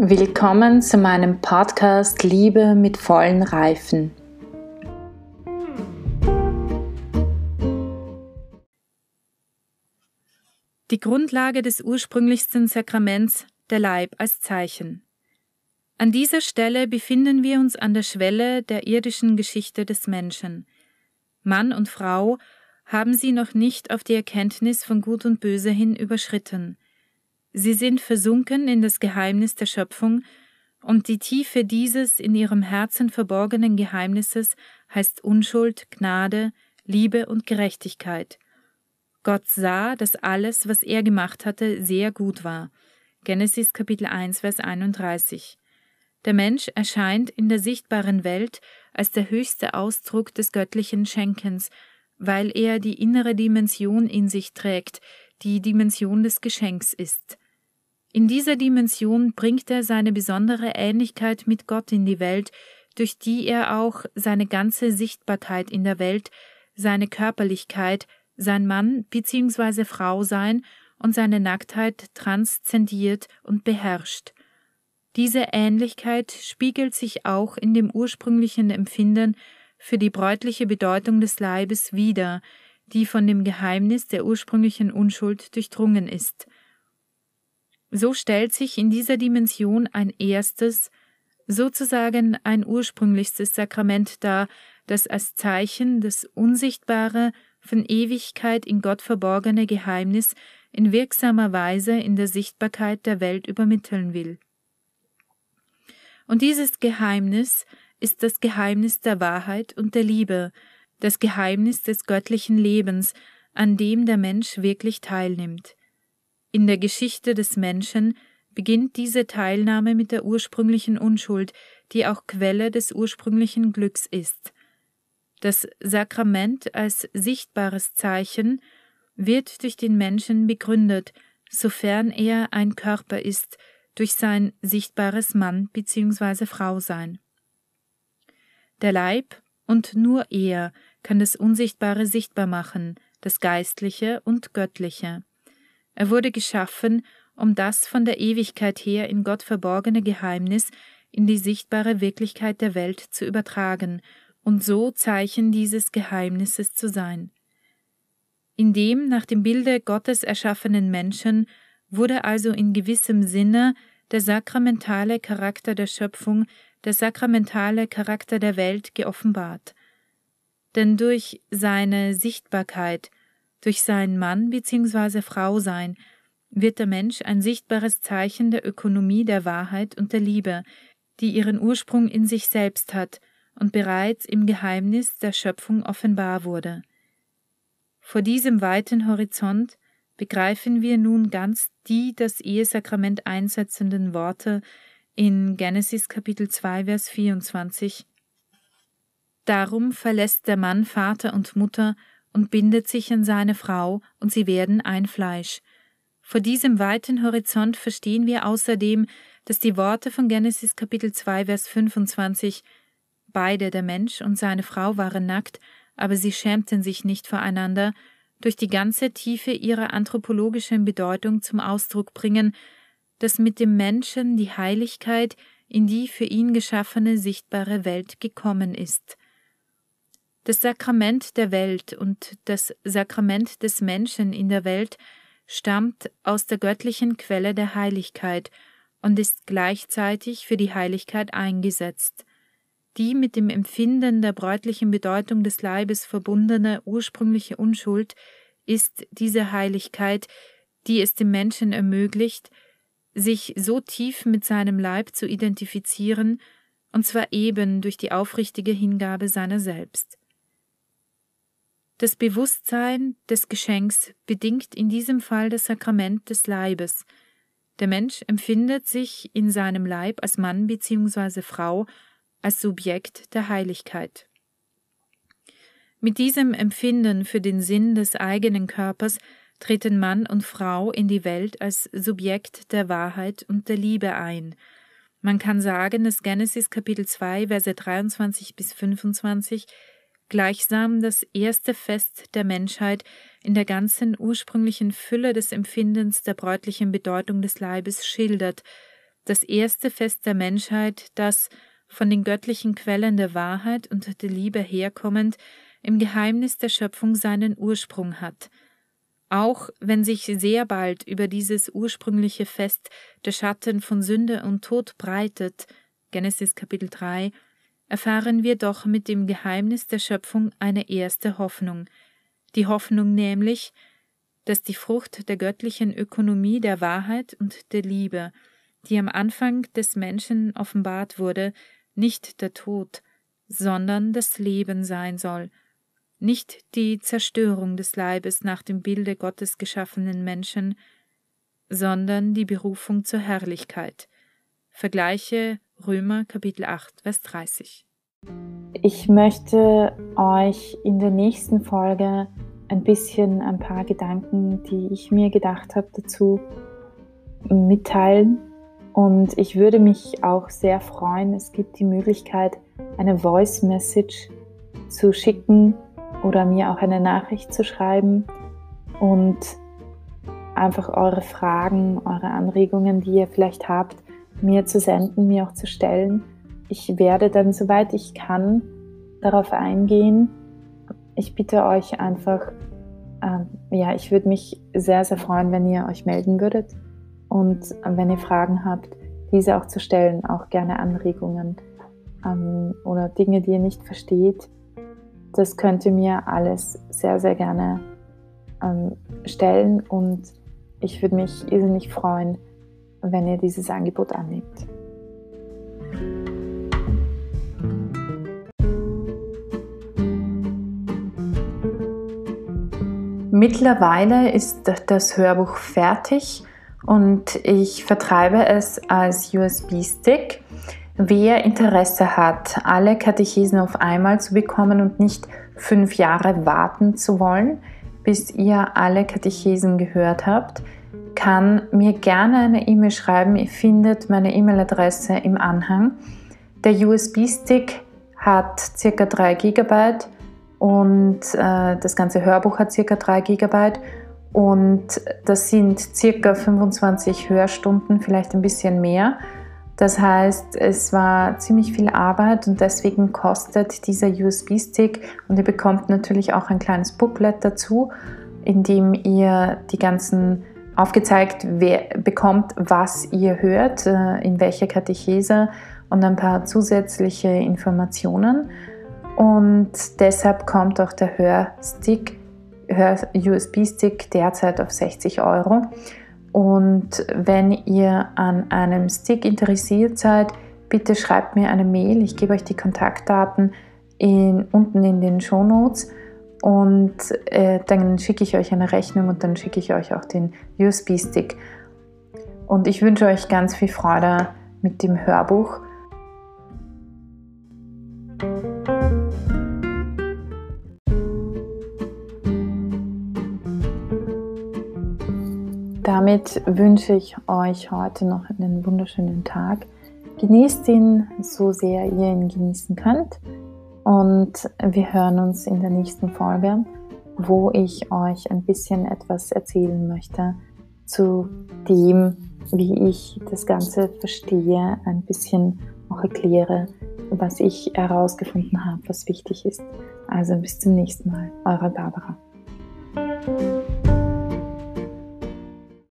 Willkommen zu meinem Podcast Liebe mit vollen Reifen. Die Grundlage des ursprünglichsten Sakraments, der Leib als Zeichen. An dieser Stelle befinden wir uns an der Schwelle der irdischen Geschichte des Menschen. Mann und Frau haben sie noch nicht auf die Erkenntnis von Gut und Böse hin überschritten. Sie sind versunken in das Geheimnis der Schöpfung, und die Tiefe dieses in ihrem Herzen verborgenen Geheimnisses heißt Unschuld, Gnade, Liebe und Gerechtigkeit. Gott sah, dass alles, was er gemacht hatte, sehr gut war. Genesis Kapitel 1, Vers 31. Der Mensch erscheint in der sichtbaren Welt als der höchste Ausdruck des göttlichen Schenkens, weil er die innere Dimension in sich trägt, die Dimension des Geschenks ist. In dieser Dimension bringt er seine besondere Ähnlichkeit mit Gott in die Welt, durch die er auch seine ganze Sichtbarkeit in der Welt, seine Körperlichkeit, sein Mann bzw. Frau sein und seine Nacktheit transzendiert und beherrscht. Diese Ähnlichkeit spiegelt sich auch in dem ursprünglichen Empfinden für die bräutliche Bedeutung des Leibes wider, die von dem Geheimnis der ursprünglichen Unschuld durchdrungen ist. So stellt sich in dieser Dimension ein erstes, sozusagen ein ursprünglichstes Sakrament dar, das als Zeichen das unsichtbare, von Ewigkeit in Gott verborgene Geheimnis in wirksamer Weise in der Sichtbarkeit der Welt übermitteln will. Und dieses Geheimnis ist das Geheimnis der Wahrheit und der Liebe, das Geheimnis des göttlichen Lebens, an dem der Mensch wirklich teilnimmt. In der Geschichte des Menschen beginnt diese Teilnahme mit der ursprünglichen Unschuld, die auch Quelle des ursprünglichen Glücks ist. Das Sakrament als sichtbares Zeichen wird durch den Menschen begründet, sofern er ein Körper ist, durch sein sichtbares Mann bzw. Frau sein. Der Leib und nur er kann das Unsichtbare sichtbar machen, das Geistliche und Göttliche. Er wurde geschaffen, um das von der Ewigkeit her in Gott verborgene Geheimnis in die sichtbare Wirklichkeit der Welt zu übertragen und so Zeichen dieses Geheimnisses zu sein. In dem nach dem Bilde Gottes erschaffenen Menschen wurde also in gewissem Sinne der sakramentale Charakter der Schöpfung, der sakramentale Charakter der Welt geoffenbart. Denn durch seine Sichtbarkeit, durch sein Mann bzw. Frau sein, wird der Mensch ein sichtbares Zeichen der Ökonomie der Wahrheit und der Liebe, die ihren Ursprung in sich selbst hat und bereits im Geheimnis der Schöpfung offenbar wurde. Vor diesem weiten Horizont begreifen wir nun ganz die das Ehesakrament einsetzenden Worte in Genesis Kapitel 2 Vers 24 Darum verlässt der Mann Vater und Mutter und bindet sich an seine Frau, und sie werden ein Fleisch. Vor diesem weiten Horizont verstehen wir außerdem, dass die Worte von Genesis Kapitel 2 Vers 25 Beide, der Mensch und seine Frau, waren nackt, aber sie schämten sich nicht voreinander, durch die ganze Tiefe ihrer anthropologischen Bedeutung zum Ausdruck bringen, dass mit dem Menschen die Heiligkeit in die für ihn geschaffene sichtbare Welt gekommen ist. Das Sakrament der Welt und das Sakrament des Menschen in der Welt stammt aus der göttlichen Quelle der Heiligkeit und ist gleichzeitig für die Heiligkeit eingesetzt. Die mit dem Empfinden der bräutlichen Bedeutung des Leibes verbundene ursprüngliche Unschuld ist diese Heiligkeit, die es dem Menschen ermöglicht, sich so tief mit seinem Leib zu identifizieren, und zwar eben durch die aufrichtige Hingabe seiner selbst. Das Bewusstsein des Geschenks bedingt in diesem Fall das Sakrament des Leibes. Der Mensch empfindet sich in seinem Leib als Mann bzw. Frau als Subjekt der Heiligkeit. Mit diesem Empfinden für den Sinn des eigenen Körpers treten Mann und Frau in die Welt als Subjekt der Wahrheit und der Liebe ein. Man kann sagen, dass Genesis Kapitel 2, Verse 23 bis 25 gleichsam das erste Fest der Menschheit in der ganzen ursprünglichen Fülle des Empfindens der bräutlichen Bedeutung des Leibes schildert, das erste Fest der Menschheit, das, von den göttlichen Quellen der Wahrheit und der Liebe herkommend, im Geheimnis der Schöpfung seinen Ursprung hat. Auch wenn sich sehr bald über dieses ursprüngliche Fest der Schatten von Sünde und Tod breitet, Genesis Kapitel 3, erfahren wir doch mit dem Geheimnis der Schöpfung eine erste Hoffnung, die Hoffnung nämlich, dass die Frucht der göttlichen Ökonomie der Wahrheit und der Liebe, die am Anfang des Menschen offenbart wurde, nicht der Tod, sondern das Leben sein soll, nicht die Zerstörung des Leibes nach dem Bilde Gottes geschaffenen Menschen, sondern die Berufung zur Herrlichkeit. Vergleiche Römer Kapitel 8, Vers 30. Ich möchte euch in der nächsten Folge ein bisschen ein paar Gedanken, die ich mir gedacht habe, dazu mitteilen. Und ich würde mich auch sehr freuen, es gibt die Möglichkeit, eine Voice Message zu schicken oder mir auch eine Nachricht zu schreiben und einfach eure Fragen, eure Anregungen, die ihr vielleicht habt, mir zu senden, mir auch zu stellen. Ich werde dann, soweit ich kann, darauf eingehen. Ich bitte euch einfach, ähm, ja, ich würde mich sehr, sehr freuen, wenn ihr euch melden würdet und wenn ihr Fragen habt, diese auch zu stellen, auch gerne Anregungen ähm, oder Dinge, die ihr nicht versteht. Das könnt ihr mir alles sehr, sehr gerne ähm, stellen und ich würde mich irrsinnig freuen, wenn ihr dieses Angebot annimmt. Mittlerweile ist das Hörbuch fertig und ich vertreibe es als USB-Stick. Wer Interesse hat, alle Katechesen auf einmal zu bekommen und nicht fünf Jahre warten zu wollen, bis ihr alle Katechesen gehört habt, kann mir gerne eine E-Mail schreiben. Ihr findet meine E-Mail-Adresse im Anhang. Der USB-Stick hat ca. 3 GB und äh, das ganze Hörbuch hat ca. 3 GB und das sind ca. 25 Hörstunden, vielleicht ein bisschen mehr. Das heißt, es war ziemlich viel Arbeit und deswegen kostet dieser USB-Stick und ihr bekommt natürlich auch ein kleines Booklet dazu, in dem ihr die ganzen aufgezeigt wer, bekommt, was ihr hört, äh, in welcher Katechese und ein paar zusätzliche Informationen. Und deshalb kommt auch der Hörstick, Hör-USB-Stick derzeit auf 60 Euro. Und wenn ihr an einem Stick interessiert seid, bitte schreibt mir eine Mail. Ich gebe euch die Kontaktdaten in, unten in den Show Notes und äh, dann schicke ich euch eine Rechnung und dann schicke ich euch auch den USB-Stick. Und ich wünsche euch ganz viel Freude mit dem Hörbuch. Damit wünsche ich euch heute noch einen wunderschönen Tag. Genießt ihn so sehr ihr ihn genießen könnt. Und wir hören uns in der nächsten Folge, wo ich euch ein bisschen etwas erzählen möchte zu dem, wie ich das Ganze verstehe, ein bisschen auch erkläre, was ich herausgefunden habe, was wichtig ist. Also bis zum nächsten Mal, eure Barbara.